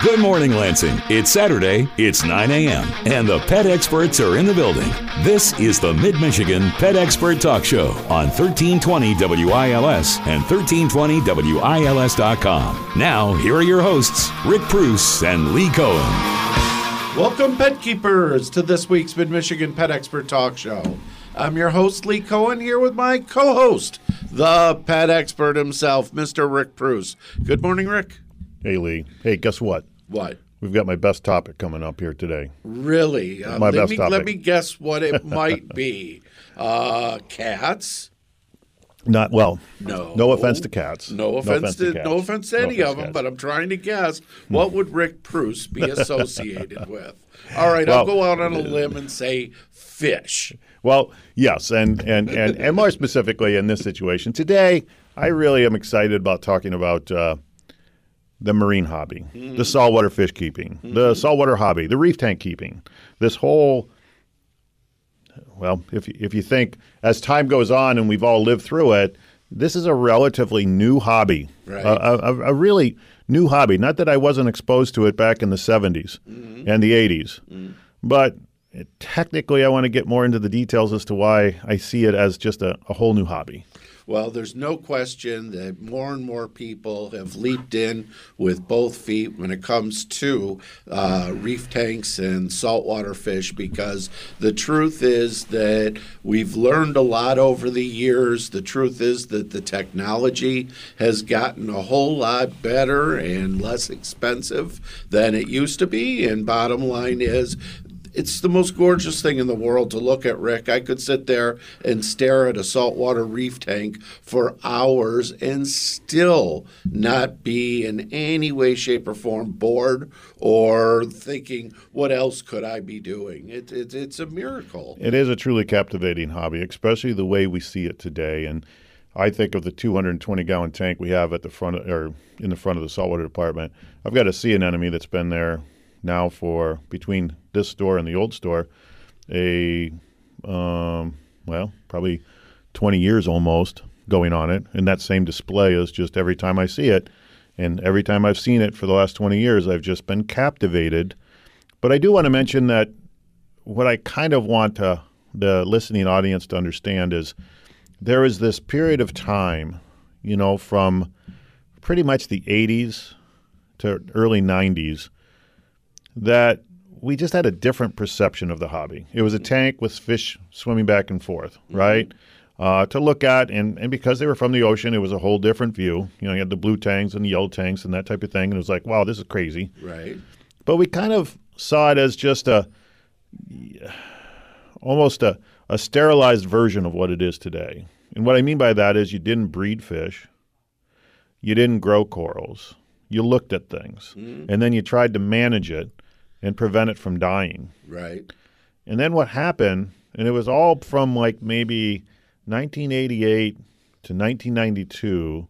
Good morning, Lansing. It's Saturday, it's 9 a.m., and the pet experts are in the building. This is the Mid Michigan Pet Expert Talk Show on 1320 WILS and 1320WILS.com. Now, here are your hosts, Rick Preuss and Lee Cohen. Welcome, pet keepers, to this week's Mid Michigan Pet Expert Talk Show. I'm your host, Lee Cohen, here with my co host, the pet expert himself, Mr. Rick Preuss. Good morning, Rick. Hey, Lee. Hey, guess what? What? We've got my best topic coming up here today. Really? Uh, My let, best me, topic. let me guess what it might be. Uh, cats? Not well. No. No offense to cats. No offense, to, cats. no offense to No any offense of them, but I'm trying to guess what would Rick Preuss be associated with. All right, I'll go out on a limb and say fish. Well, yes, and and and and more specifically in this situation today, I really am excited about talking about uh, the marine hobby, mm-hmm. the saltwater fish keeping, the mm-hmm. saltwater hobby, the reef tank keeping. This whole well, if you- if you think as time goes on and we've all lived through it, this is a relatively new hobby, Right. a, a, a really new hobby. Not that I wasn't exposed to it back in the 70s mm-hmm. and the 80s, but technically, I want to get more into the details as to why I see it as just a, a whole new hobby. Well, there's no question that more and more people have leaped in with both feet when it comes to uh, reef tanks and saltwater fish because the truth is that we've learned a lot over the years. The truth is that the technology has gotten a whole lot better and less expensive than it used to be. And bottom line is, it's the most gorgeous thing in the world to look at, Rick. I could sit there and stare at a saltwater reef tank for hours and still not be in any way, shape, or form bored or thinking, what else could I be doing? It, it, it's a miracle. It is a truly captivating hobby, especially the way we see it today. And I think of the 220 gallon tank we have at the front or in the front of the saltwater department. I've got a sea anemone that's been there now for between this store and the old store, a um, well, probably 20 years almost going on it. And that same display is just every time I see it, and every time I've seen it for the last 20 years, I've just been captivated. But I do want to mention that what I kind of want to, the listening audience to understand is there is this period of time, you know, from pretty much the 80s to early 90s that we just had a different perception of the hobby. It was a tank with fish swimming back and forth, right? Uh, to look at, and, and because they were from the ocean, it was a whole different view. You know, you had the blue tanks and the yellow tanks and that type of thing, and it was like, wow, this is crazy Right? but we kind of saw it as just a almost a, a sterilized version of what it is today. And what I mean by that is you didn't breed fish, you didn't grow corals, you looked at things, and then you tried to manage it and prevent it from dying. Right? And then what happened, and it was all from like maybe 1988 to 1992,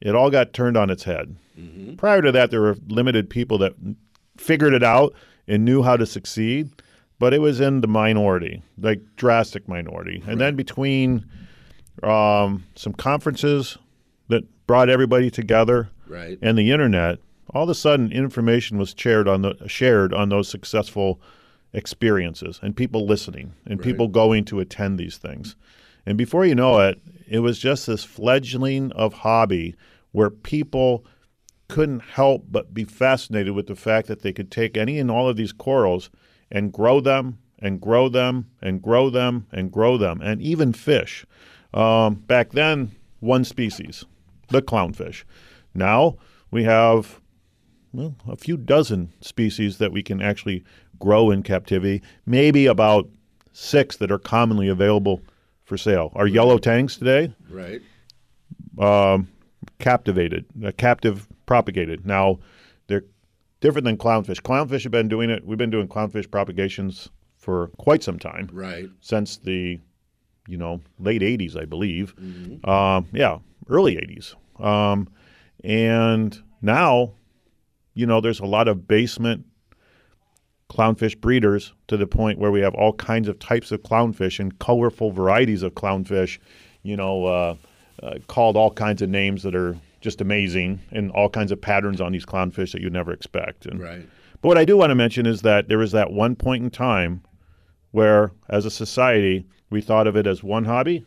it all got turned on its head. Prior to that, there were limited people that figured it out and knew how to succeed, but it was in the minority, like drastic minority. And then between um, some conferences that brought everybody together Right? and the internet, all of a sudden information was shared on the shared on those successful experiences and people listening and people going to attend these things. And before you know it, it was just this fledgling of hobby where people couldn't help but be fascinated with the fact that they could take any and all of these corals and grow them and grow them and grow them and grow them and even fish. Um, back then, one species, the clownfish. Now we have well, a few dozen species that we can actually grow in captivity, maybe about six that are commonly available for sale. Our yellow tangs today, Right? um, captivated, uh, captive propagated. Now, they're different than clownfish. Clownfish have been doing it. We've been doing clownfish propagations for quite some time, Right? since the, you know, late '80s, I believe. Um, yeah, early '80s. Um, and now, you know, there's a lot of basement clownfish breeders to the point where we have all kinds of types of clownfish and colorful varieties of clownfish, you know, uh, uh, called all kinds of names that are just amazing and all kinds of patterns on these clownfish that you'd never expect. And, Right. But what I do want to mention is that there was that one point in time where, as a society, we thought of it as one hobby.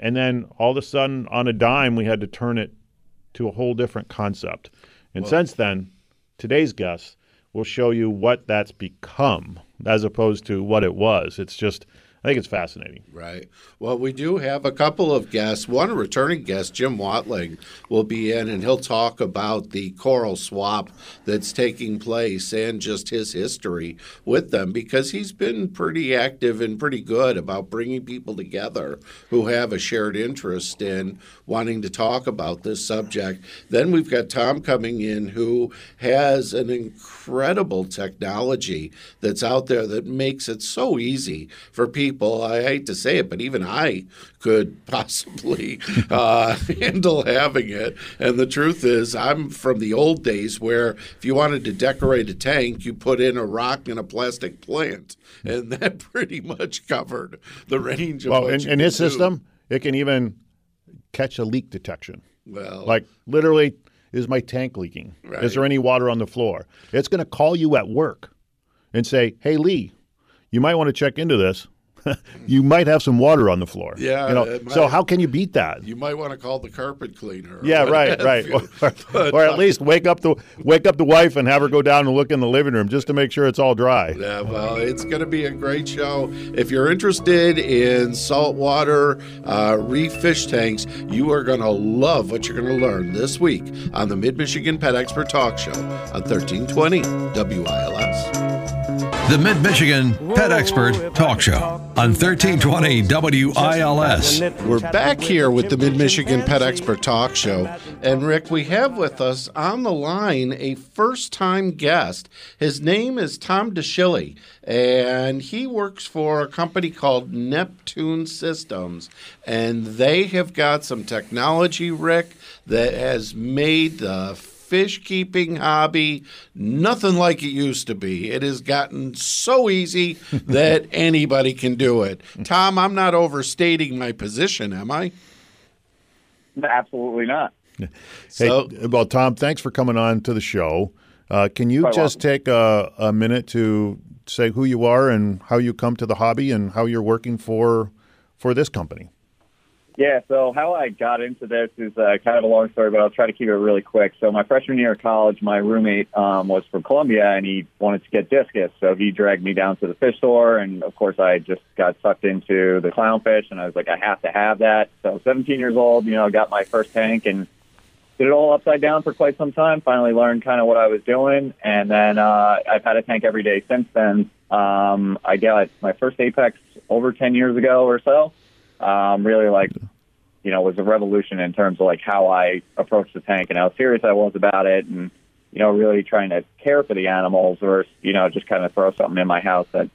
And then all of a sudden, on a dime, we had to turn it to a whole different concept. And since then, today's guest will show you what that's become as opposed to what it was. It's just, I think it's fascinating. Right. Well, we do have a couple of guests. One returning guest, Jim Watling, will be in, and he'll talk about the coral swap that's taking place and just his history with them because he's been pretty active and pretty good about bringing people together who have a shared interest in wanting to talk about this subject. Then we've got Tom coming in who has an incredible technology that's out there that makes it so easy for people. I hate to say it, but even I could possibly uh, handle having it. And the truth is, I'm from the old days where if you wanted to decorate a tank, you put in a rock and a plastic plant, and that pretty much covered the range of Well, in, in his do. system, it can even catch a leak detection. Well, Like literally, is my tank leaking? Right. Is there any water on the floor? It's going to call you at work and say, "Hey, Lee, you might want to check into this. you might have some water on the floor." Yeah, You know, it so how can you beat that? you might want to call the carpet cleaner. yeah, right, right. you. Or, or uh, at least wake up the wake up the wife and have her go down and look in the living room just to make sure it's all dry. Yeah, well, it's going to be a great show. If you're interested in saltwater uh, reef fish tanks, you are going to love what you're going to learn this week on the Mid Michigan Pet Expert Talk Show on 1320 WILS. The Mid Michigan Pet Expert Talk Show on 1320 WILS. We're back here with the Mid Michigan Pet Expert Talk Show. And Rick, we have with us on the line a first time guest. His name is Tom Dachille, and he works for a company called Neptune Systems. And they have got some technology, Rick, that has made the fish keeping hobby nothing like it used to be. It has gotten so easy that anybody can do it. Tom, I'm not overstating my position, am I? Absolutely not. So, hey, well, Tom, thanks for coming on to the show. Uh, can you just welcome. take a, a minute to say who you are and how you come to the hobby and how you're working for for this company? Yeah, so how I got into this is uh, kind of a long story, but I'll try to keep it really quick. So my freshman year of college, my roommate um, was from Columbia, and he wanted to get discus. So he dragged me down to the fish store, and of course I just got sucked into the clownfish, and I was like, I have to have that. So 17 years old, you know, got my first tank and did it all upside down for quite some time. Finally learned kind of what I was doing, and then uh, I've had a tank every day since then. Um, I got my first Apex over 10 years ago or so. Um, really like, you know, was a revolution in terms of like how I approached the tank and how serious I was about it, and you know, really trying to care for the animals, or you know, just kind of throw something in my house that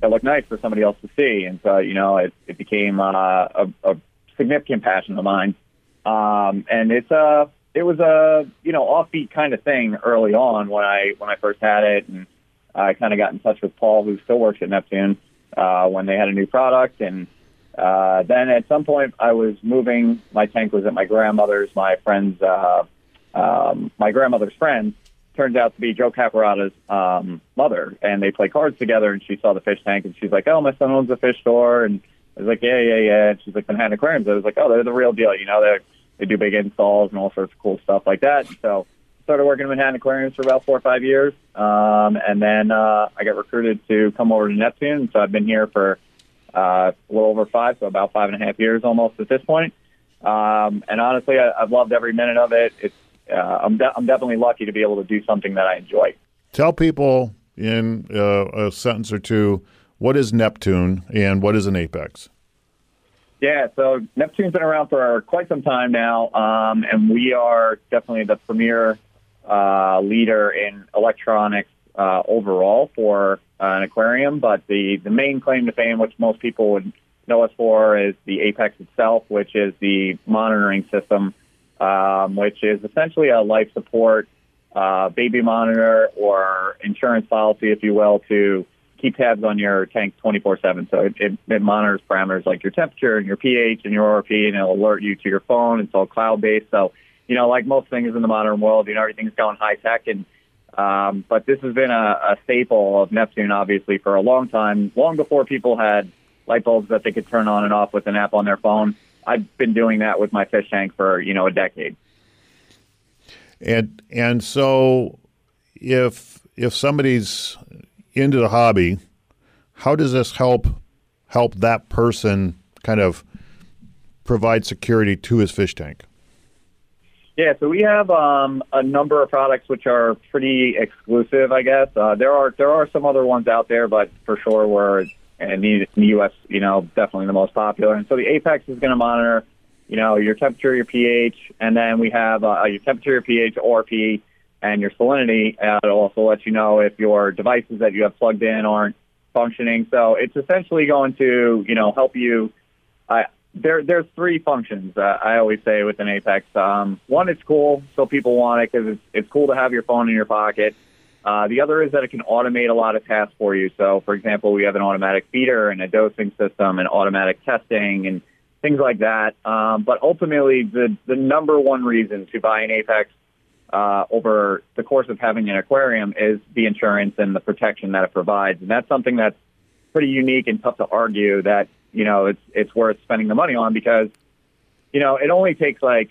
that looked nice for somebody else to see. And so, you know, it, it became uh, a, a significant passion of mine. Um, and it's a, it was a, you know, offbeat kind of thing early on when I, when I first had it. And I kind of got in touch with Paul, who still works at Neptune, uh, when they had a new product. And, uh, then at some point I was moving, my tank was at my grandmother's, my friend's, uh, um, my grandmother's friend turns out to be Joe Caparata's um, mother, and they play cards together. And she saw the fish tank, and she's like, "Oh, my son owns a fish store." And I was like, "Yeah, yeah, yeah." And she's like, "Manhattan Aquariums." I was like, "Oh, they're the real deal. You know, they they do big installs and all sorts of cool stuff like that." So started working at Manhattan Aquariums for about four or five years, um, and then uh, I got recruited to come over to Neptune. So I've been here for uh, a little over five, so about five and a half years almost at this point. Um, and honestly, I, I've loved every minute of it. It's uh, I'm, de- I'm definitely lucky to be able to do something that I enjoy. Tell people in uh, a sentence or two what is Neptune and what is an Apex. Yeah, so Neptune's been around for quite some time now, um, and we are definitely the premier uh, leader in electronics uh, overall for uh, an aquarium. But the, the main claim to fame, which most people would know us for, is the Apex itself, which is the monitoring system, um, which is essentially a life support uh, baby monitor or insurance policy, if you will, to keep tabs on your tank 24/7. So it, it, it monitors parameters like your temperature and your pH and your ORP, and it'll alert you to your phone. It's all cloud based. So you know, like most things in the modern world, you know, everything's going high tech and. Um, but this has been a, a staple of Neptune, obviously, for a long time, long before people had light bulbs that they could turn on and off with an app on their phone. I've been doing that with my fish tank for you know a decade. And and so if if somebody's into the hobby, how does this help help that person kind of provide security to his fish tank? Yeah, so we have um, a number of products which are pretty exclusive, I guess. Uh, there are there are some other ones out there, but for sure we're in the, in the U.S. You know, definitely the most popular. And so the Apex is going to monitor, you know, your temperature, your pH, and then we have uh, your temperature, your pH, ORP, and your salinity. Uh, it'll also let you know if your devices that you have plugged in aren't functioning. So it's essentially going to, you know, help you. Uh, there, there's three functions I always say with an Apex. Um, one, it's cool, so people want it because it's, it's cool to have your phone in your pocket. Uh, the other is that it can automate a lot of tasks for you. So, for example, we have an automatic feeder and a dosing system and automatic testing and things like that. Um, but ultimately, the, the number one reason to buy an Apex uh, over the course of having an aquarium is the insurance and the protection that it provides. And that's something that's pretty unique and tough to argue that you know, it's it's worth spending the money on because, you know, it only takes like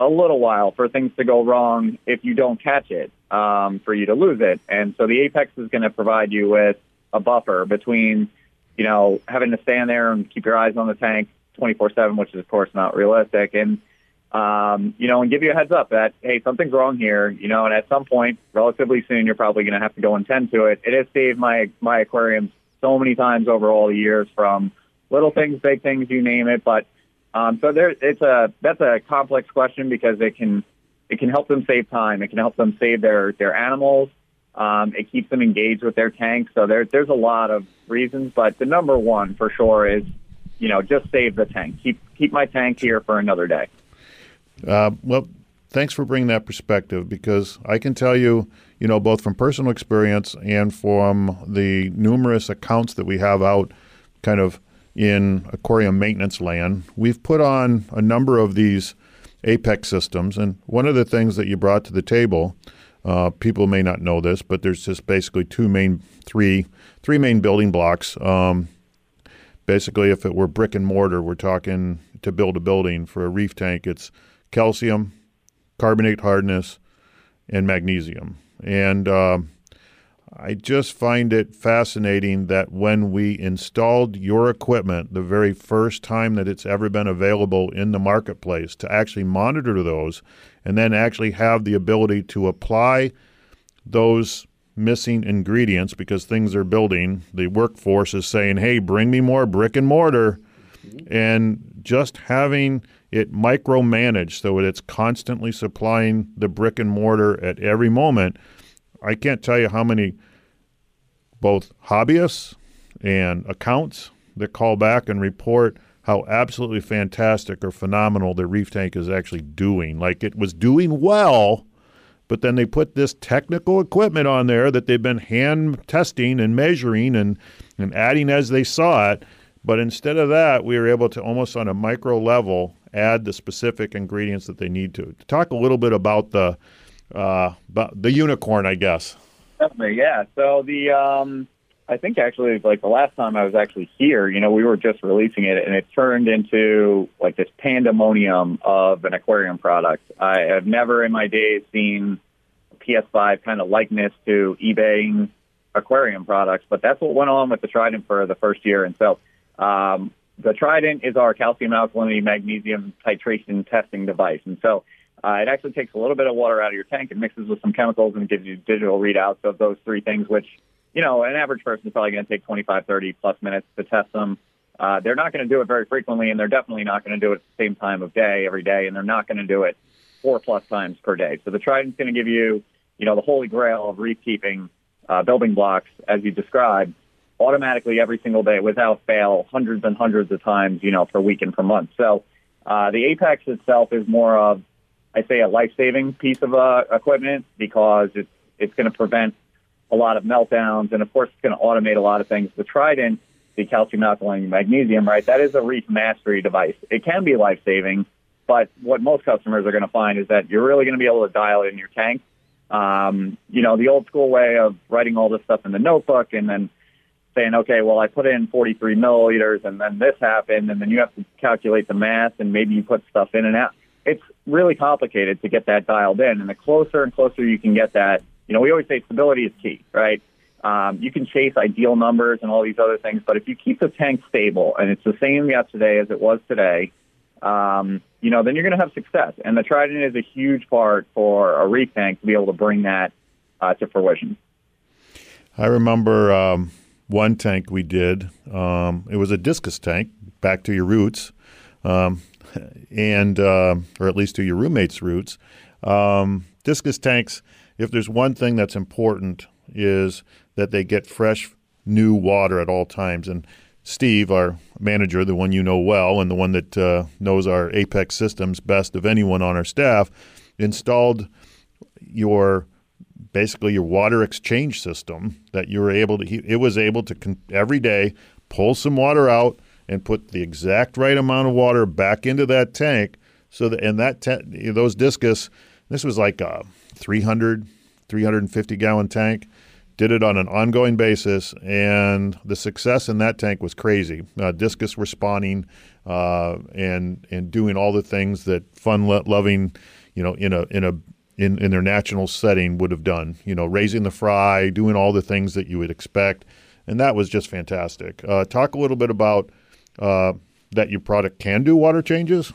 a little while for things to go wrong if you don't catch it, um, for you to lose it. And so the Apex is going to provide you with a buffer between, you know, having to stand there and keep your eyes on the tank 24/7, which is of course not realistic, and um, you know, and give you a heads up that hey, something's wrong here, you know, and at some point, relatively soon, you're probably going to have to go and tend to it. It has saved my my aquariums so many times over all the years from little things, big things, you name it. But um, so there, it's a that's a complex question because it can it can help them save time. It can help them save their their animals. Um, it keeps them engaged with their tanks. So there, there's a lot of reasons, but the number one for sure is, you know, just save the tank. Keep keep my tank here for another day. Uh, well, thanks for bringing that perspective because I can tell you, you know, both from personal experience and from the numerous accounts that we have out, kind of in aquarium maintenance land. We've put on a number of these Apex systems, and one of the things that you brought to the table, uh, people may not know this, but there's just basically two main, three, three main building blocks. Um, basically, if it were brick and mortar, we're talking to build a building for a reef tank. It's calcium, carbonate hardness, and magnesium. And uh, I just find it fascinating that when we installed your equipment the very first time that it's ever been available in the marketplace to actually monitor those and then actually have the ability to apply those missing ingredients because things are building, the workforce is saying, hey, bring me more brick and mortar. And just having it micromanaged so that it's constantly supplying the brick and mortar at every moment – I can't tell you how many both hobbyists and accounts that call back and report how absolutely fantastic or phenomenal the reef tank is actually doing. Like it was doing well, but then they put this technical equipment on there that they've been hand testing and measuring and, and adding as they saw it. But instead of that, we were able to almost on a micro level add the specific ingredients that they need to. Talk a little bit about the uh, but the unicorn, I guess. Definitely, yeah. So the um, I think actually like the last time I was actually here, you know, we were just releasing it, and it turned into like this pandemonium of an aquarium product. I have never in my days seen PS5 kind of likeness to eBay aquarium products, but that's what went on with the Trident for the first year. And so um, the Trident is our calcium alkalinity magnesium titration testing device, and so uh, it actually takes a little bit of water out of your tank and mixes with some chemicals and gives you digital readouts of those three things, which, you know, an average person is probably going to take 25, 30 plus minutes to test them. Uh, they're not going to do it very frequently, and they're definitely not going to do it at the same time of day every day, and they're not going to do it four plus times per day. So the Trident's going to give you, you know, the holy grail of reef keeping uh, building blocks, as you described, automatically every single day without fail, hundreds and hundreds of times, you know, per week and per month. So uh, the Apex itself is more of I say a life saving piece of uh, equipment because it's it's going to prevent a lot of meltdowns, and of course, it's going to automate a lot of things. The Trident, the calcium alkaline magnesium, right? That is a reef mastery device. It can be life saving, but what most customers are going to find is that you're really going to be able to dial it in your tank. Um, you know, the old school way of writing all this stuff in the notebook and then saying, okay, well, I put in 43 milliliters and then this happened, and then you have to calculate the math and maybe you put stuff in and out. It's really complicated to get that dialed in. And the closer and closer you can get that, you know, we always say stability is key, right? Um, you can chase ideal numbers and all these other things, but if you keep the tank stable and it's the same yesterday as it was today, um, you know, then you're going to have success. And the Trident is a huge part for a reef tank to be able to bring that uh, to fruition. I remember um, one tank we did. Um, it was a discus tank, back to your roots, um, and uh, or at least to your roommate's roots. Um, discus tanks. If there's one thing that's important, is that they get fresh, new water at all times. And Steve, our manager, the one you know well, and the one that uh, knows our Apex systems best of anyone on our staff, installed your basically your water exchange system that you were able to. It was able to every day pull some water out and put the exact right amount of water back into that tank. So that and that te- those discus, this was like a 300, 350 gallon tank. Did it on an ongoing basis, and the success in that tank was crazy. Uh, discus were spawning uh, and and doing all the things that fun loving, you know, in a in a in, in their natural setting would have done. You know, raising the fry, doing all the things that you would expect, and that was just fantastic. Uh, talk a little bit about uh, that your product can do water changes.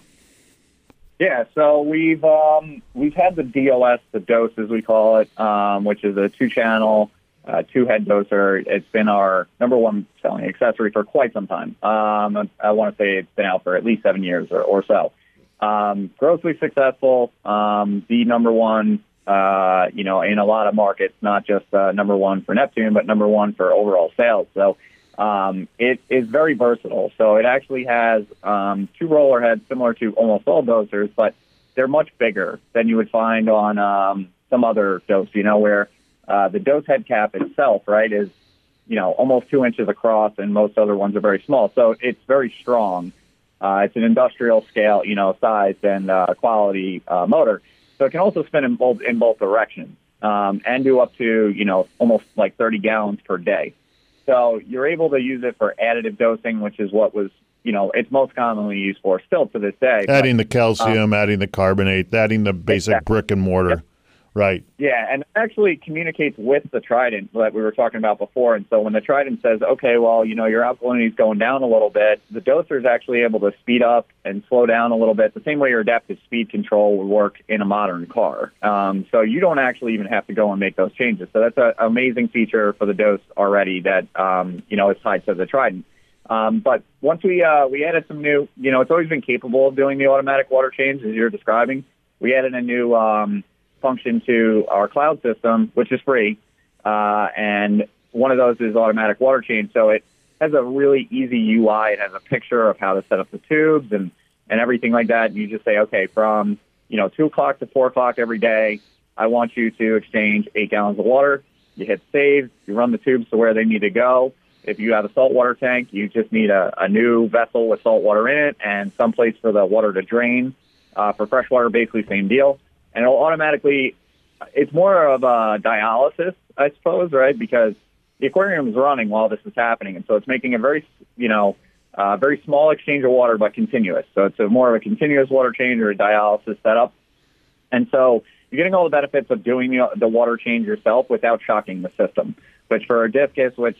Yeah, so we've um, we've had the DOS, the dose as we call it, um, which is a two-channel, uh, two-head doser. It's been our number one selling accessory for quite some time. Um, I want to say it's been out for at least seven years or, or so. Um, grossly successful, um, the number one, uh, you know, in a lot of markets, not just uh, number one for Neptune, but number one for overall sales. So um, it is very versatile. So it actually has um, two roller heads similar to almost all dosers, but they're much bigger than you would find on um, some other dose, you know, where uh, the dose head cap itself, right, is, you know, almost two inches across and most other ones are very small. So it's very strong. Uh, it's an industrial scale, you know, size and uh, quality uh, motor. So it can also spin in both in both directions um, and do up to you know almost like 30 gallons per day. So you're able to use it for additive dosing, which is what was you know it's most commonly used for still to this day. Adding but, the calcium, um, adding the carbonate, adding the basic exactly. brick and mortar. Yep. Right. Yeah, and actually communicates with the Trident that we were talking about before. And so when the Trident says, okay, well, you know, your alkalinity is going down a little bit, the doser is actually able to speed up and slow down a little bit, the same way your adaptive speed control would work in a modern car. Um, so you don't actually even have to go and make those changes. So that's an amazing feature for the dose already that, um, you know, is tied to the Trident. Um, but once we uh, we added some new, you know, it's always been capable of doing the automatic water change as you're describing. We added a new um, function to our cloud system, which is free. Uh, and one of those is automatic water change. So it has a really easy UI. It has a picture of how to set up the tubes and, and everything like that. And you just say, okay, from, you know, two o'clock to four o'clock every day, I want you to exchange eight gallons of water. You hit save, you run the tubes to where they need to go. If you have a saltwater tank, you just need a, a new vessel with salt water in it and some place for the water to drain. Uh, for freshwater, basically same deal and it'll automatically. It's more of a dialysis, I suppose, right? Because the aquarium is running while this is happening, and so it's making a very, you know, uh, very small exchange of water, but continuous. So it's a more of a continuous water change or a dialysis setup, and so you're getting all the benefits of doing the, the water change yourself without shocking the system. Which for a discus, which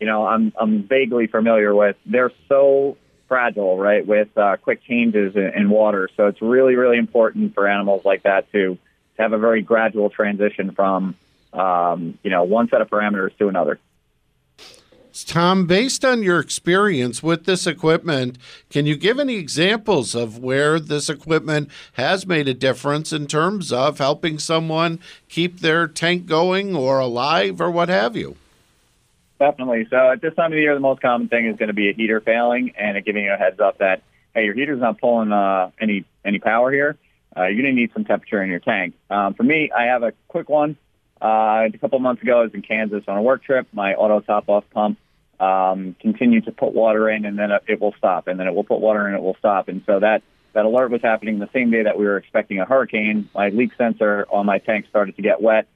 you know I'm I'm vaguely familiar with, they're so fragile, right, with uh, quick changes in, in water. So it's really, really important for animals like that to, to have a very gradual transition from, um, you know, one set of parameters to another. Tom, based on your experience with this equipment, can you give any examples of where this equipment has made a difference in terms of helping someone keep their tank going or alive or what have you? Definitely. So at this time of the year, the most common thing is going to be a heater failing and giving you a heads up that hey, your heater's not pulling uh, any any power here. Uh, you're going to need some temperature in your tank. Um, for me, I have a quick one. Uh, a couple months ago, I was in Kansas on a work trip. My auto top off pump um, continued to put water in, and then it will stop, and then it will put water in, and it will stop, and so that that alert was happening the same day that we were expecting a hurricane. My leak sensor on my tank started to get wet.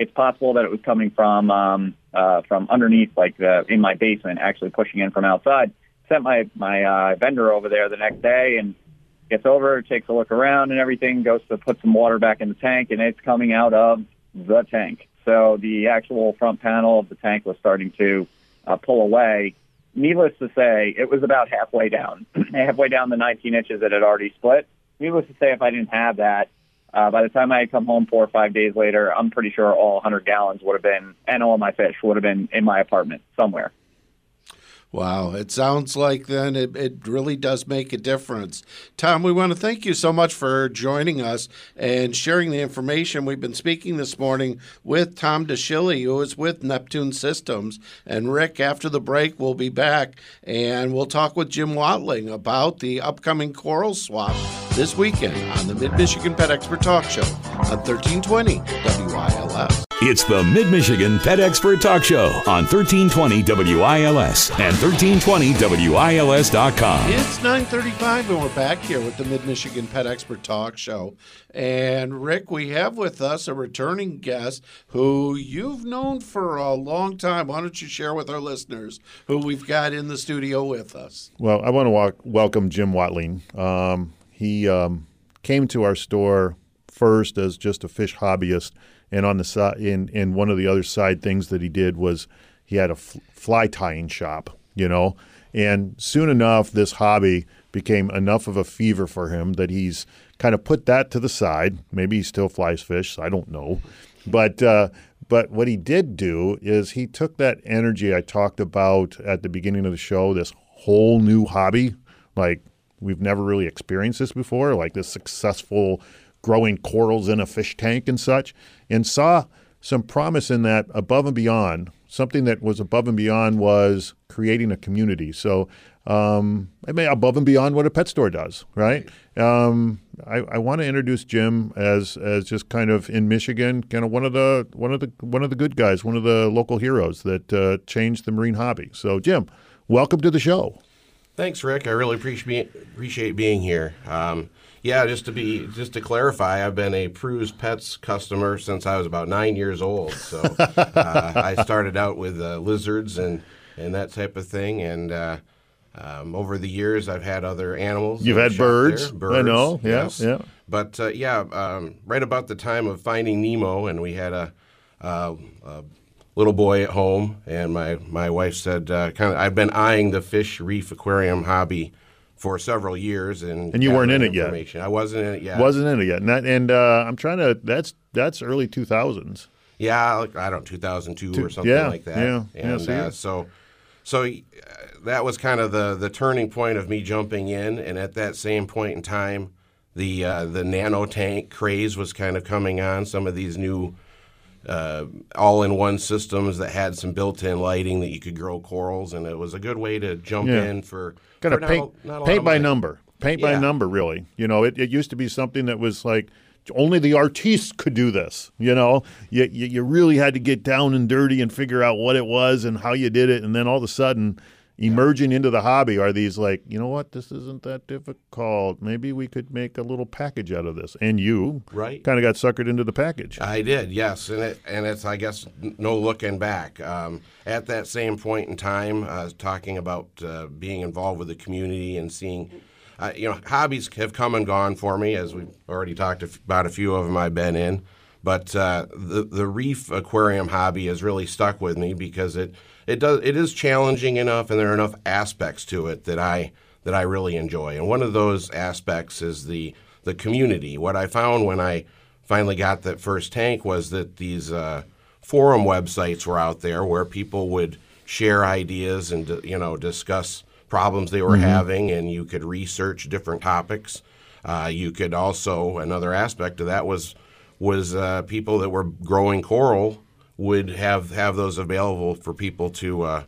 It's possible that it was coming from um, uh, from underneath, like uh, in my basement, actually pushing in from outside. Sent my my uh, vendor over there the next day and gets over, takes a look around and everything, goes to put some water back in the tank, and it's coming out of the tank. So the actual front panel of the tank was starting to uh, pull away needless to say, it was about halfway down, halfway down the 19 inches that had already split. Needless to say, if I didn't have that, uh, by the time I had come home four or five days later, I'm pretty sure all 100 gallons would have been, and all my fish would have been in my apartment somewhere. Wow, it sounds like then it, it really does make a difference. Tom, we want to thank you so much for joining us and sharing the information. We've been speaking this morning with Tom Dachille, who is with Neptune Systems. And Rick, after the break, we'll be back and we'll talk with Jim Watling about the upcoming coral swap this weekend on the Mid Michigan Pet Expert Talk Show on 1320 WILS. It's the Mid Michigan Pet Expert Talk Show on 1320 WILS and 1320WILS.com. It's 9:35 and we're back here with the Mid Michigan Pet Expert Talk Show. And Rick, we have with us a returning guest who you've known for a long time. Why don't you share with our listeners who we've got in the studio with us? Well, I want to walk, welcome Jim Watling. Um, he um, came to our store first as just a fish hobbyist and on the side, in in one of the other side things that he did was he had a f- fly tying shop, you know. And soon enough, this hobby became enough of a fever for him that he's kind of put that to the side. Maybe he still flies fish. I don't know, but uh, but what he did do is he took that energy I talked about at the beginning of the show, this whole new hobby, like we've never really experienced this before, like this successful growing corals in a fish tank and such, and saw some promise in that above and beyond. Something that was above and beyond was creating a community. So, um, I mean, above and beyond what a pet store does, right? Um, I, I want to introduce Jim as as just kind of in Michigan, kind of one of the one of the one of the good guys, one of the local heroes that uh, changed the marine hobby. So, Jim, welcome to the show. Thanks, Rick. I really appreciate appreciate being here. Um, yeah, just to be just to clarify, I've been a Preuss Pets customer since I was about nine years old. So uh, I started out with uh, lizards and and that type of thing, and uh, um, over the years I've had other animals. You've had birds. birds. I know. Yeah, yes. yeah. But uh, yeah, um, right about the time of Finding Nemo, and we had a, a, a little boy at home, and my my wife said, uh, kind of, I've been eyeing the fish reef aquarium hobby for several years, and And you weren't in it yet. I wasn't in it yet. Wasn't in it yet, and, that, and uh, I'm trying to. That's that's early 2000s. Yeah, like, I don't 2002 Two- or something yeah, like that. yeah, yeah, and so uh, so so uh, that was kind of the the turning point of me jumping in, and at that same point in time, the uh, the nano tank craze was kind of coming on. Some of these new uh, all-in-one systems that had some built-in lighting that you could grow corals, and it was a good way to jump Yeah. in for Kind of paint, not a lot paint by money. number, paint by number. Really, you know, it, it used to be something that was like only the artiste could do this. You know, you, you you really had to get down and dirty and figure out what it was and how you did it, and then all of a sudden. Emerging into the hobby are these like, you know what, this isn't that difficult. Maybe we could make a little package out of this. And you Right. kind of got suckered into the package. I did, yes, and it and it's I guess no looking back. Um, at that same point in time, uh, talking about uh, being involved with the community and seeing, uh, you know, hobbies have come and gone for me, as we've already talked about. A few of them I've been in, but uh, the the reef aquarium hobby has really stuck with me because it it does it is challenging enough, and there are enough aspects to it that I that I really enjoy. And one of those aspects is the the community. What I found when I finally got that first tank was that these uh, forum websites were out there where people would share ideas and you know discuss problems they were having, and you could research different topics. Uh, you could also another aspect of that was was uh, people that were growing coral would have have those available for people to uh,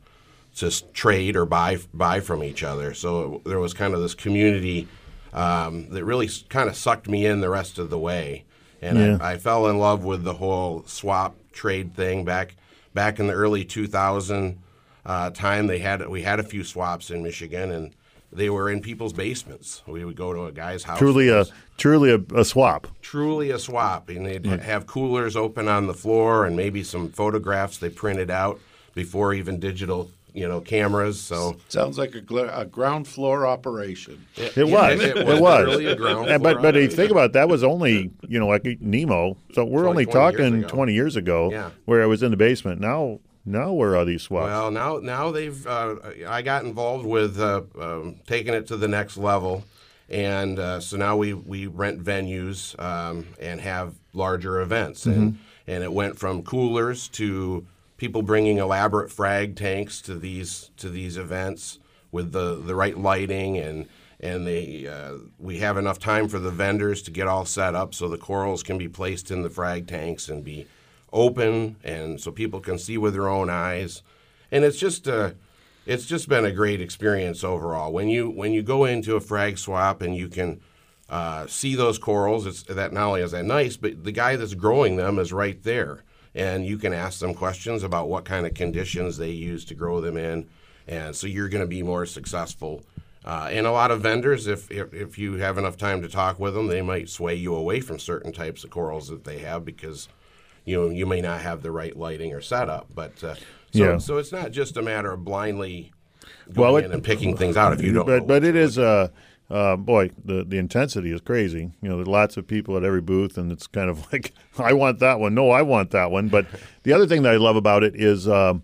just trade or buy buy from each other. So there was kind of this community um, that really kind of sucked me in the rest of the way. and Yeah. I, I fell in love with the whole swap trade thing back back in the early 2000 uh, time. They had we had a few swaps in Michigan, and they were in people's basements. We would go to a guy's house. Truly a truly a, a swap. truly a swap, and they'd have coolers open on the floor, and maybe some photographs they printed out before even digital, you know, cameras. So Sounds like a, gl- a ground floor operation. It Yeah, was. it It was was. really a ground And- but but if you think about it, that was only you know like Nemo. So we're only only 20 talking ago. twenty years ago, Yeah. where I was in the basement. Now now where are these swaps? Well, now now they've uh, I got involved with uh, um, taking it to the next level, and uh, so now we we rent venues um, and have larger events, and and it went from coolers to people bringing elaborate frag tanks to these to these events with the the right lighting and. And they, uh, we have enough time for the vendors to get all set up so the corals can be placed in the frag tanks and be open and so people can see with their own eyes. And it's just uh it's just been a great experience overall. When you when you go into a frag swap and you can uh, see those corals it's that not only is that nice but the guy that's growing them is right there. And you can ask them questions about what kind of conditions they use to grow them in. And so you're going to be more successful. Uh, and a lot of vendors if, if if you have enough time to talk with them they might sway you away from certain types of corals that they have because you know you may not have the right lighting or setup but uh, so, Yeah. so it's not just a matter of blindly Well, going it- in and picking things out if you don't know but but it is uh, uh, boy the the intensity is crazy. You know, there's lots of people at every booth, and it's kind of like I want that one. No, I want that one. But the other thing that I love about it is. Um,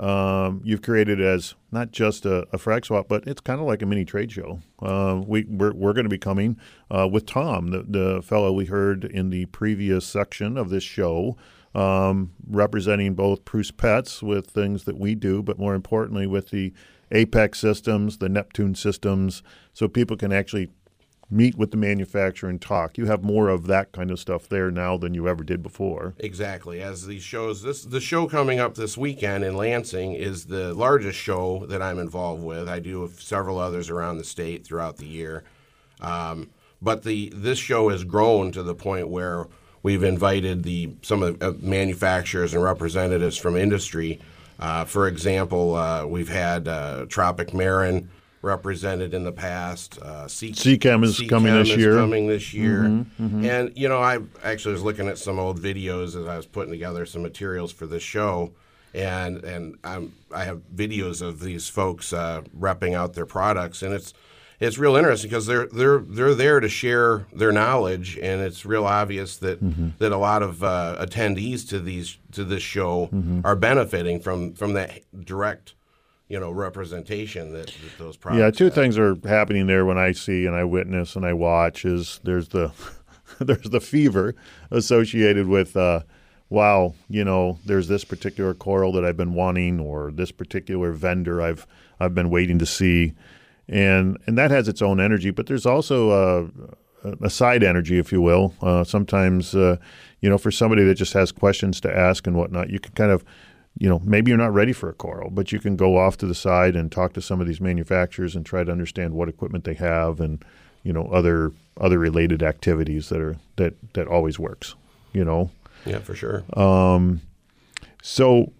um, you've created as not just a, a swap, but it's kind of like a mini trade show. Uh, we we're, we're going to be coming uh, with Tom, the, the fellow we heard in the previous section of this show, um, representing both Preuss Pets with things that we do, but more importantly with the Apex systems, the Neptune systems, so people can actually meet with the manufacturer and talk. You have more of that kind of stuff there now than you ever did before. Exactly. As these shows, this the show coming up this weekend in Lansing is the largest show that I'm involved with. I do several others around the state throughout the year, um, but the this show has grown to the point where we've invited the some of the uh, manufacturers and representatives from industry. Uh, for example, uh, we've had uh, Tropic Marin represented in the past. Uh, C- Seachem is coming this is year. coming this year. And you know, I actually was looking at some old videos as I was putting together some materials for this show, and and I'm, I have videos of these folks uh, repping out their products, and it's it's real interesting because they're they're they're there to share their knowledge, and it's real obvious that that a lot of uh, attendees to these to this show are benefiting from from that direct. You know, representation that, that those products. Yeah, two have. things are happening there when I see and I witness and I watch is there's the there's the fever associated with uh, wow, you know, there's this particular coral that I've been wanting or this particular vendor I've I've been waiting to see, and and that has its own energy. But there's also uh, a side energy, if you will. Uh, sometimes, uh, you know, for somebody that just has questions to ask and whatnot, you can kind of you know, maybe you're not ready for a coral, but you can go off to the side and talk to some of these manufacturers and try to understand what equipment they have and, you know, other other related activities that are that that always works, you know. Yeah, for sure. So,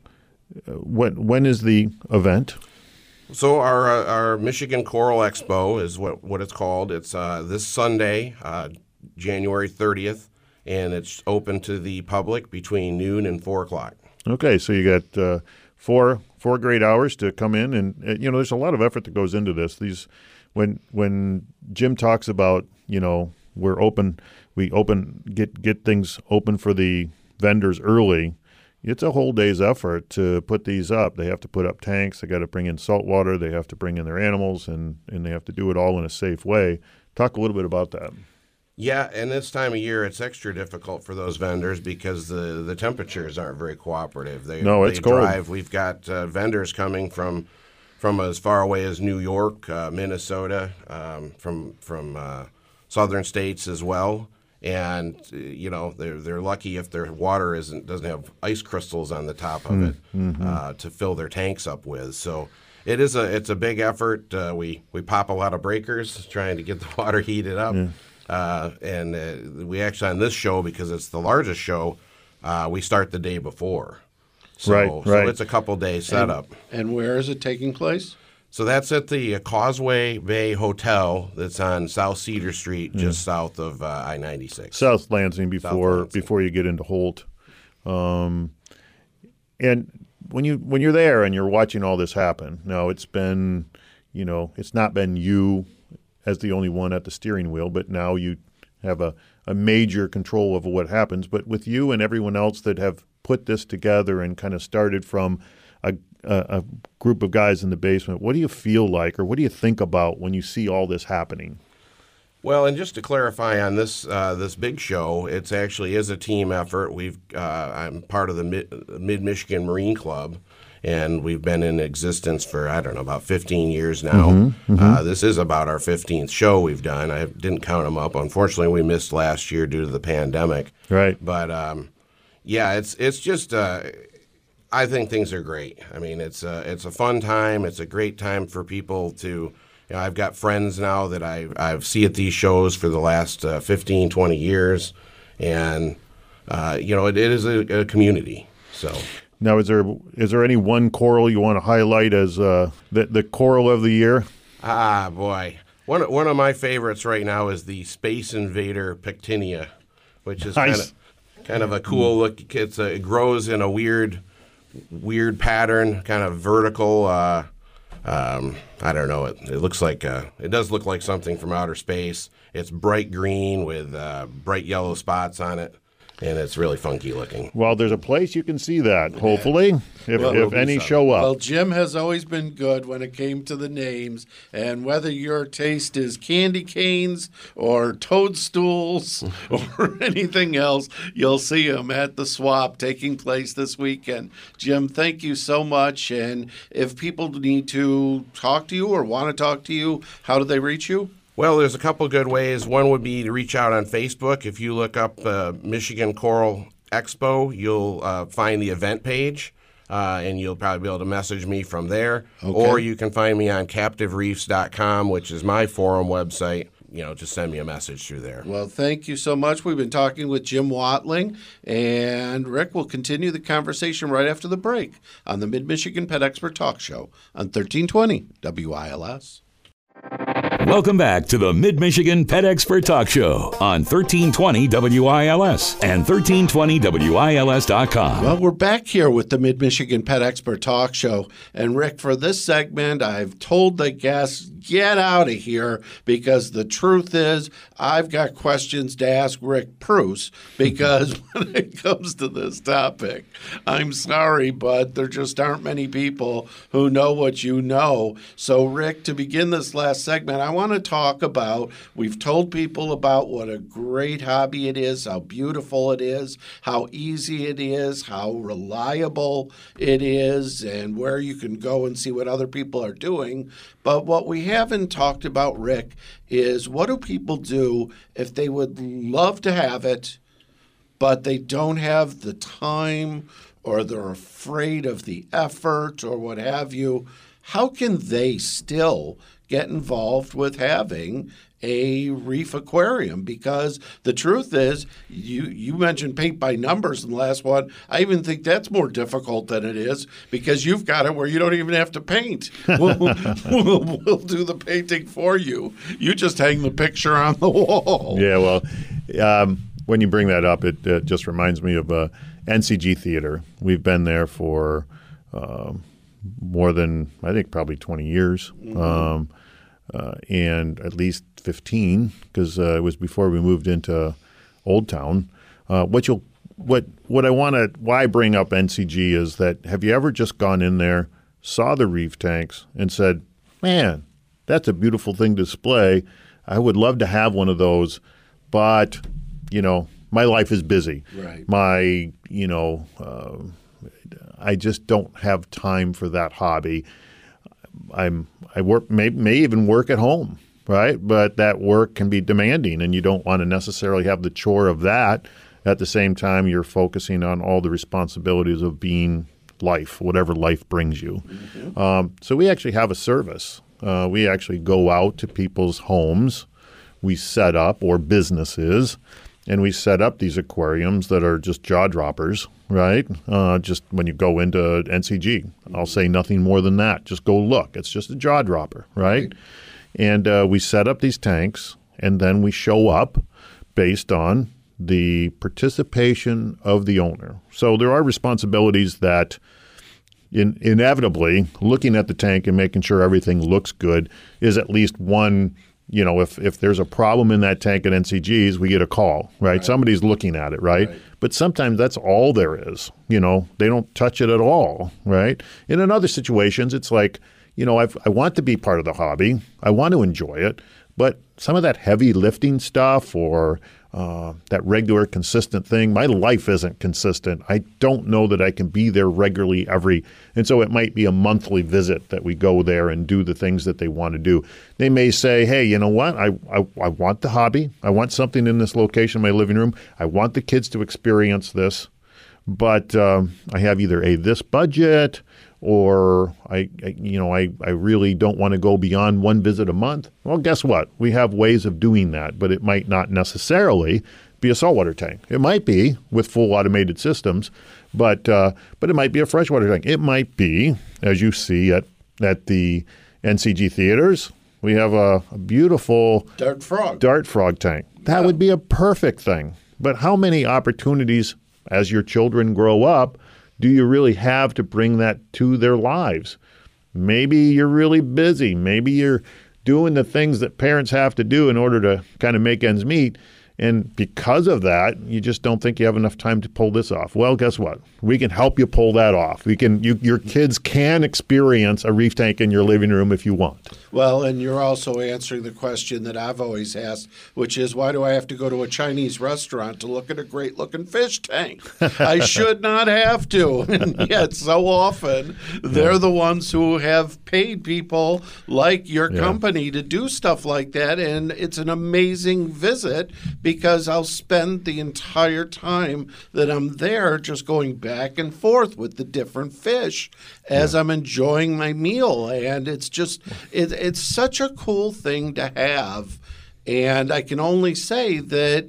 uh, when when is the event? So our uh, our Michigan Coral Expo is what what it's called. It's uh, this Sunday, uh, January thirtieth, and it's open to the public between noon and four o'clock. Okay, so you got uh, four four great hours to come in, and uh, you know there's a lot of effort that goes into this. These when when Jim talks about you know we're open, we open get get things open for the vendors early. It's a whole day's effort to put these up. They have to put up tanks. They got to bring in salt water. They have to bring in their animals, and and they have to do it all in a safe way. Talk a little bit about that. Yeah, and this time of year it's extra difficult for those vendors because the, the temperatures aren't very cooperative. They, No, it's they cold. drive. We've got uh, vendors coming from from as far away as New York, uh, Minnesota, um, from from uh, southern states as well. And uh, you know they're they're lucky if their water isn't doesn't have ice crystals on the top of it uh, to fill their tanks up with. So it is a it's a big effort. Uh, we we pop a lot of breakers trying to get the water heated up. Uh, and uh, we actually on this show because it's the largest show, uh, we start the day before. So, Right, So it's a couple day setup. And where is it taking place? So that's at the uh, Causeway Bay Hotel that's on South Cedar Street, just south of uh, I ninety six. South Lansing before Lansing. before you get into Holt. Um, and when you when you're there and you're watching all this happen, now it's been, you know, it's not been you as the only one at the steering wheel, but now you have a, a major control over what happens. But with you and everyone else that have put this together and kind of started from a, a, a group of guys in the basement, what do you feel like, or what do you think about when you see all this happening? Well, and just to clarify on this uh, this big show, it's actually is a team effort. We've uh, I'm part of the Mid Michigan Marine Club, and we've been in existence for I don't know about 15 years now. Uh, this is about our 15th show we've done. I didn't count them up. Unfortunately, we missed last year due to the pandemic. Right. But um, yeah, it's it's just. Uh, I think things are great. I mean, it's a it's a fun time. It's a great time for people to. You know, I've got friends now that I I see at these shows for the last uh, 15, 20 years, and uh, you know, it, it is a, a community. So Now, is there is there any one coral you want to highlight as uh, the the coral of the year? ah, boy, one of- one of my favorites right now is the Space Invader Pectinia, which is kind of kind of a cool look. It's a, it grows in a weird weird pattern, kind of vertical. Uh, um, I don't know. It, it looks like uh, it does look like something from outer space. It's bright green with uh, bright yellow spots on it, and it's really funky looking. Well, there's a place you can see that. Hopefully, if, Well, if any some. show up. Well, Jim has always been good when it came to the names, and whether your taste is candy canes or toadstools or anything else, you'll see him at the swap taking place this weekend. Jim, thank you so much. And if people need to talk to you or want to talk to you, how do they reach you? Well, there's a couple good ways. One would be to reach out on Facebook. If you look up uh, Michigan Coral Expo, you'll uh, find the event page, uh, and you'll probably be able to message me from there. Or you can find me on captivereefs.com, which is my forum website. You know, just send me a message through there. Well, thank you so much. We've been talking with Jim Watling, and Rick will continue the conversation right after the break on the Mid Michigan Pet Expert Talk Show on 1320 WILS. Welcome back to the Mid Michigan Pet Expert Talk Show on 1320 WILS and 1320WILS.com. Well, we're back here with the Mid Michigan Pet Expert Talk Show. And Rick, for this segment, I've told the guests, get out of here because the truth is, I've got questions to ask Rick Preuss because when it comes to this topic, I'm sorry, but there just aren't many people who know what you know. So, Rick, to begin this last segment, I want to talk about we've told people about what a great hobby it is, how beautiful it is, how easy it is, how reliable it is, and where you can go and see what other people are doing. But what we haven't talked about, Rick, is what do people do if they would love to have it, but they don't have the time or they're afraid of the effort or what have you? How can they still get involved with having a reef aquarium because the truth is you you mentioned paint by numbers in the last one. I even think that's more difficult than it is because you've got it where you don't even have to paint. We'll, we'll, we'll do the painting for you. You just hang the picture on the wall. Yeah, well, um, when you bring that up, it, uh just reminds me of uh, NCG Theater. We've been there for um, more than I think probably 20 years, um, uh, and at least 15 because uh, it was before we moved into Old Town. Uh, what you'll what what I want to why I bring up NCG is that have you ever just gone in there, saw the reef tanks, and said, "Man, that's a beautiful thing to display. I would love to have one of those, but you know, my life is busy. Right. My you know, uh, I just don't have time for that hobby. I'm I work may may even work at home, right? But that work can be demanding, and you don't want to necessarily have the chore of that. At the same time, you're focusing on all the responsibilities of being life, whatever life brings you. Um, so we actually have a service. Uh, we actually go out to people's homes. we set up, or businesses, and we set up these aquariums that are just jaw droppers, right? Uh, just when you go into NCG, I'll say nothing more than that. Just go look. It's just a jaw dropper, right? And uh, we set up these tanks, and then we show up based on the participation of the owner. So there are responsibilities that in, inevitably looking at the tank and making sure everything looks good is at least one you know if, if there's a problem in that tank at ncgs we get a call right, right. somebody's looking at it right? right? but sometimes that's all there is you know they don't touch it at all right and in other situations it's like you know I've, i want to be part of the hobby i want to enjoy it but some of that heavy lifting stuff or uh, that regular, consistent thing. My life isn't consistent. I don't know that I can be there regularly every, and so it might be a monthly visit that we go there and do the things that they want to do. They may say, "Hey, you know what? I I, I want the hobby. I want something in this location, my living room. I want the kids to experience this, but um, I have either a this budget." Or I, I, you know I, I really don't want to go beyond one visit a month well guess what? We have ways of doing that but it might not necessarily be a saltwater tank. It might be with full automated systems but uh, but it might be a freshwater tank. It might be as you see at at the NCG theaters we have a, a beautiful dart frog. dart frog tank. That yeah. would be a perfect thing. But how many opportunities as your children grow up do you really have to bring that to their lives? Maybe you're really busy. Maybe you're doing the things that parents have to do in order to kind of make ends meet. And because of that, you just don't think you have enough time to pull this off. Well, guess what? We can help you pull that off. We can. You, your kids can experience a reef tank in your living room if you want. Well, and you're also answering the question that I've always asked, which is why do I have to go to a Chinese restaurant to look at a great looking fish tank? I should not have to. And yet, so often, they're the ones who have paid people like your yeah. company to do stuff like that. And it's an amazing visit because I'll spend the entire time that I'm there just going back and forth with the different fish as yeah. I'm enjoying my meal. And it's just, it, it's such a cool thing to have. And I can only say that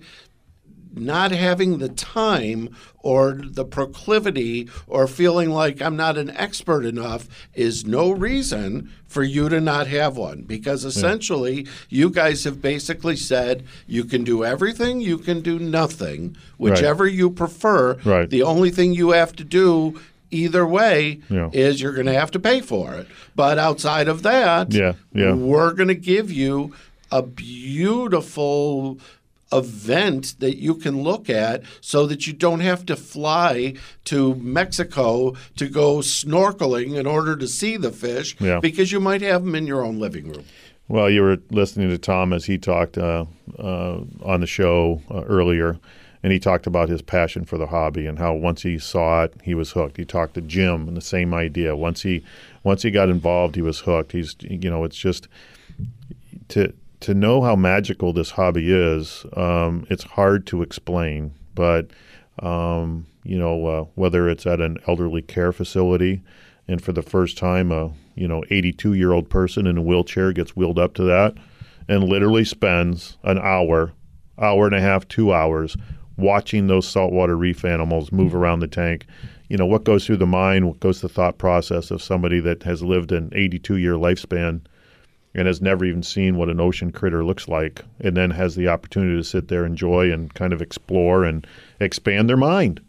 not having the time or the proclivity or feeling like I'm not an expert enough is no reason for you to not have one because essentially yeah. you guys have basically said you can do everything, you can do nothing, whichever right. you prefer. Right. The only thing you have to do either way yeah. is you're going to have to pay for it. But outside of that, yeah, yeah. we're going to give you a beautiful event that you can look at so that you don't have to fly to Mexico to go snorkeling in order to see the fish yeah. because you might have them in your own living room. Well, you were listening to Tom as he talked uh, uh, on the show uh, earlier, and he talked about his passion for the hobby and how once he saw it, he was hooked. He talked to Jim and the same idea. Once he once he got involved, he was hooked. He's you know, it's just to to know how magical this hobby is, um, it's hard to explain. But um, you know, uh, whether it's at an elderly care facility, and for the first time, a you know 82 year old person in a wheelchair gets wheeled up to that, and literally spends an hour, hour and a half, two hours watching those saltwater reef animals move around the tank. You know, what goes through the mind, what goes the thought process of somebody that has lived an 82 year lifespan and has never even seen what an ocean critter looks like, and then has the opportunity to sit there, enjoy, and kind of explore and expand their mind.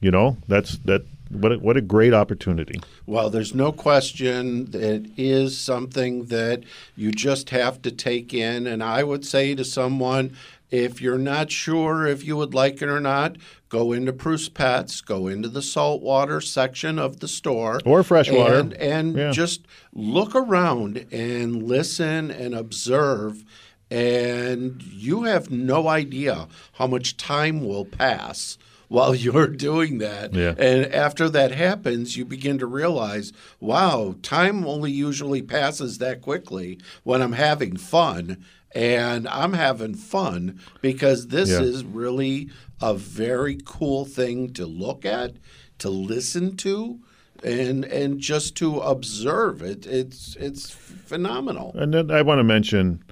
You know, that's that. What a, what a great opportunity. Well, there's no question that is something that you just have to take in. And I would say to someone, if you're not sure if you would like it or not, go into Preuss Pets, go into the saltwater section of the store, or freshwater, and, and yeah. just look around and listen and observe. And you have no idea how much time will pass while you're doing that. Yeah. And after that happens, you begin to realize, wow, time only usually passes that quickly when I'm having fun and I'm having fun because this yeah. is really a very cool thing to look at, to listen to, and and just to observe it. It's it's phenomenal. And then I want to mention,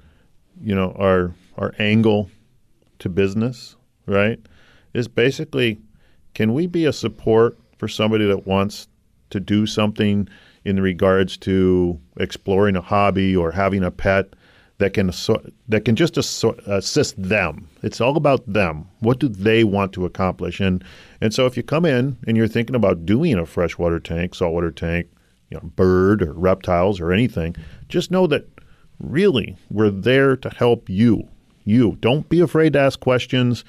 you know, our our angle to business, right, is basically can we be a support for somebody that wants to do something in regards to exploring a hobby or having a pet that can that can just assist them. It's all about them. What do they want to accomplish? And and so if you come in and you're thinking about doing a freshwater tank, saltwater tank, you know, bird or reptiles or anything, just know that really we're there to help you. You don't be afraid to ask questions.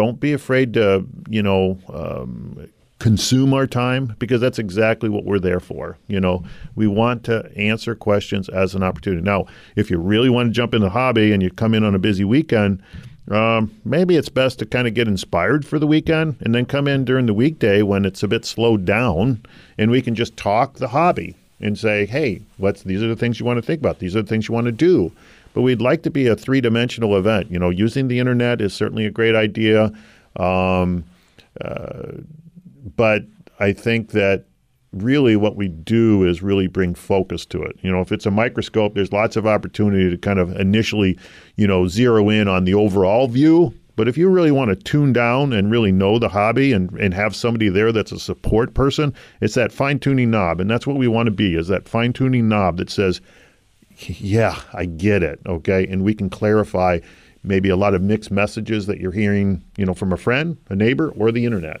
Don't be afraid to you know um, consume our time because that's exactly what we're there for. You know, we want to answer questions as an opportunity. Now, if you really want to jump in the hobby and you come in on a busy weekend, um, maybe it's best to kind of get inspired for the weekend and then come in during the weekday when it's a bit slowed down and we can just talk the hobby and say, hey, what's these are the things you want to think about. These are the things you want to do. But we'd like to be a three dimensional event. You know, using the internet is certainly a great idea. Um, uh, but I think that really what we do is really bring focus to it. You know, if it's a microscope, there's lots of opportunity to kind of initially, you know, zero in on the overall view. But if you really want to tune down and really know the hobby and, and have somebody there that's a support person, it's that fine tuning knob. And that's what we want to be is that fine tuning knob that says, yeah, I get it. Okay. And we can clarify maybe a lot of mixed messages that you're hearing, you know, from a friend, a neighbor, or the internet.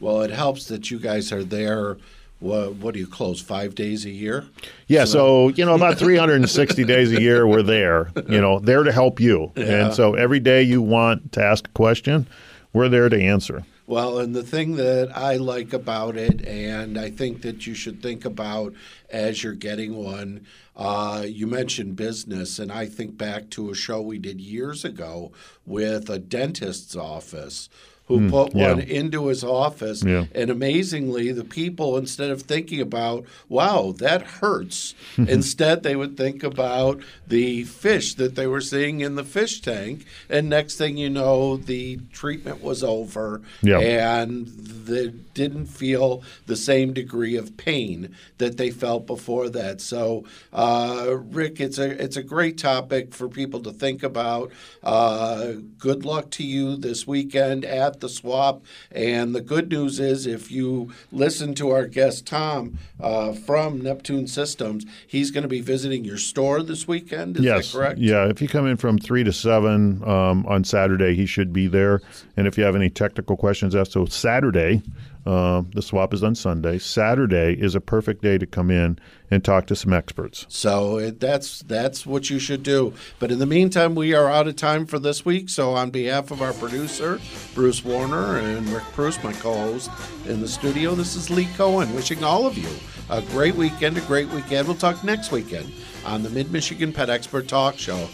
Well, it helps that you guys are there. What, what do you close five days a year? Yeah, so, so you know about 360 days a year we're there. You know, there to help you. Yeah. And so every day you want to ask a question, we're there to answer. Well, and the thing that I like about it, and I think that you should think about as you're getting one, uh, you mentioned business, and I think back to a show we did years ago with a dentist's office who mm, put yeah. one into his office. Yeah. And amazingly, the people, instead of thinking about, wow, that hurts, instead they would think about the fish that they were seeing in the fish tank. And next thing you know, the treatment was over yeah. and they didn't feel the same degree of pain that they felt before that. So, uh, Rick, it's a, it's a great topic for people to think about. Uh, good luck to you this weekend at the swap. And the good news is, if you listen to our guest Tom uh, from Neptune Systems, he's going to be visiting your store this weekend. Is yes, correct? Yeah. If you come in from three to seven um, on Saturday, he should be there. And if you have any technical questions as to Saturday, uh, the swap is on Sunday. Saturday is a perfect day to come in and talk to some experts. So that's that's what you should do. But in the meantime, we are out of time for this week. So on behalf of our producer Bruce Warner and Rick Preuss, my co-host in the studio, this is Lee Cohen wishing all of you a great weekend, a great weekend. We'll talk next weekend on the Mid Michigan Pet Expert Talk Show.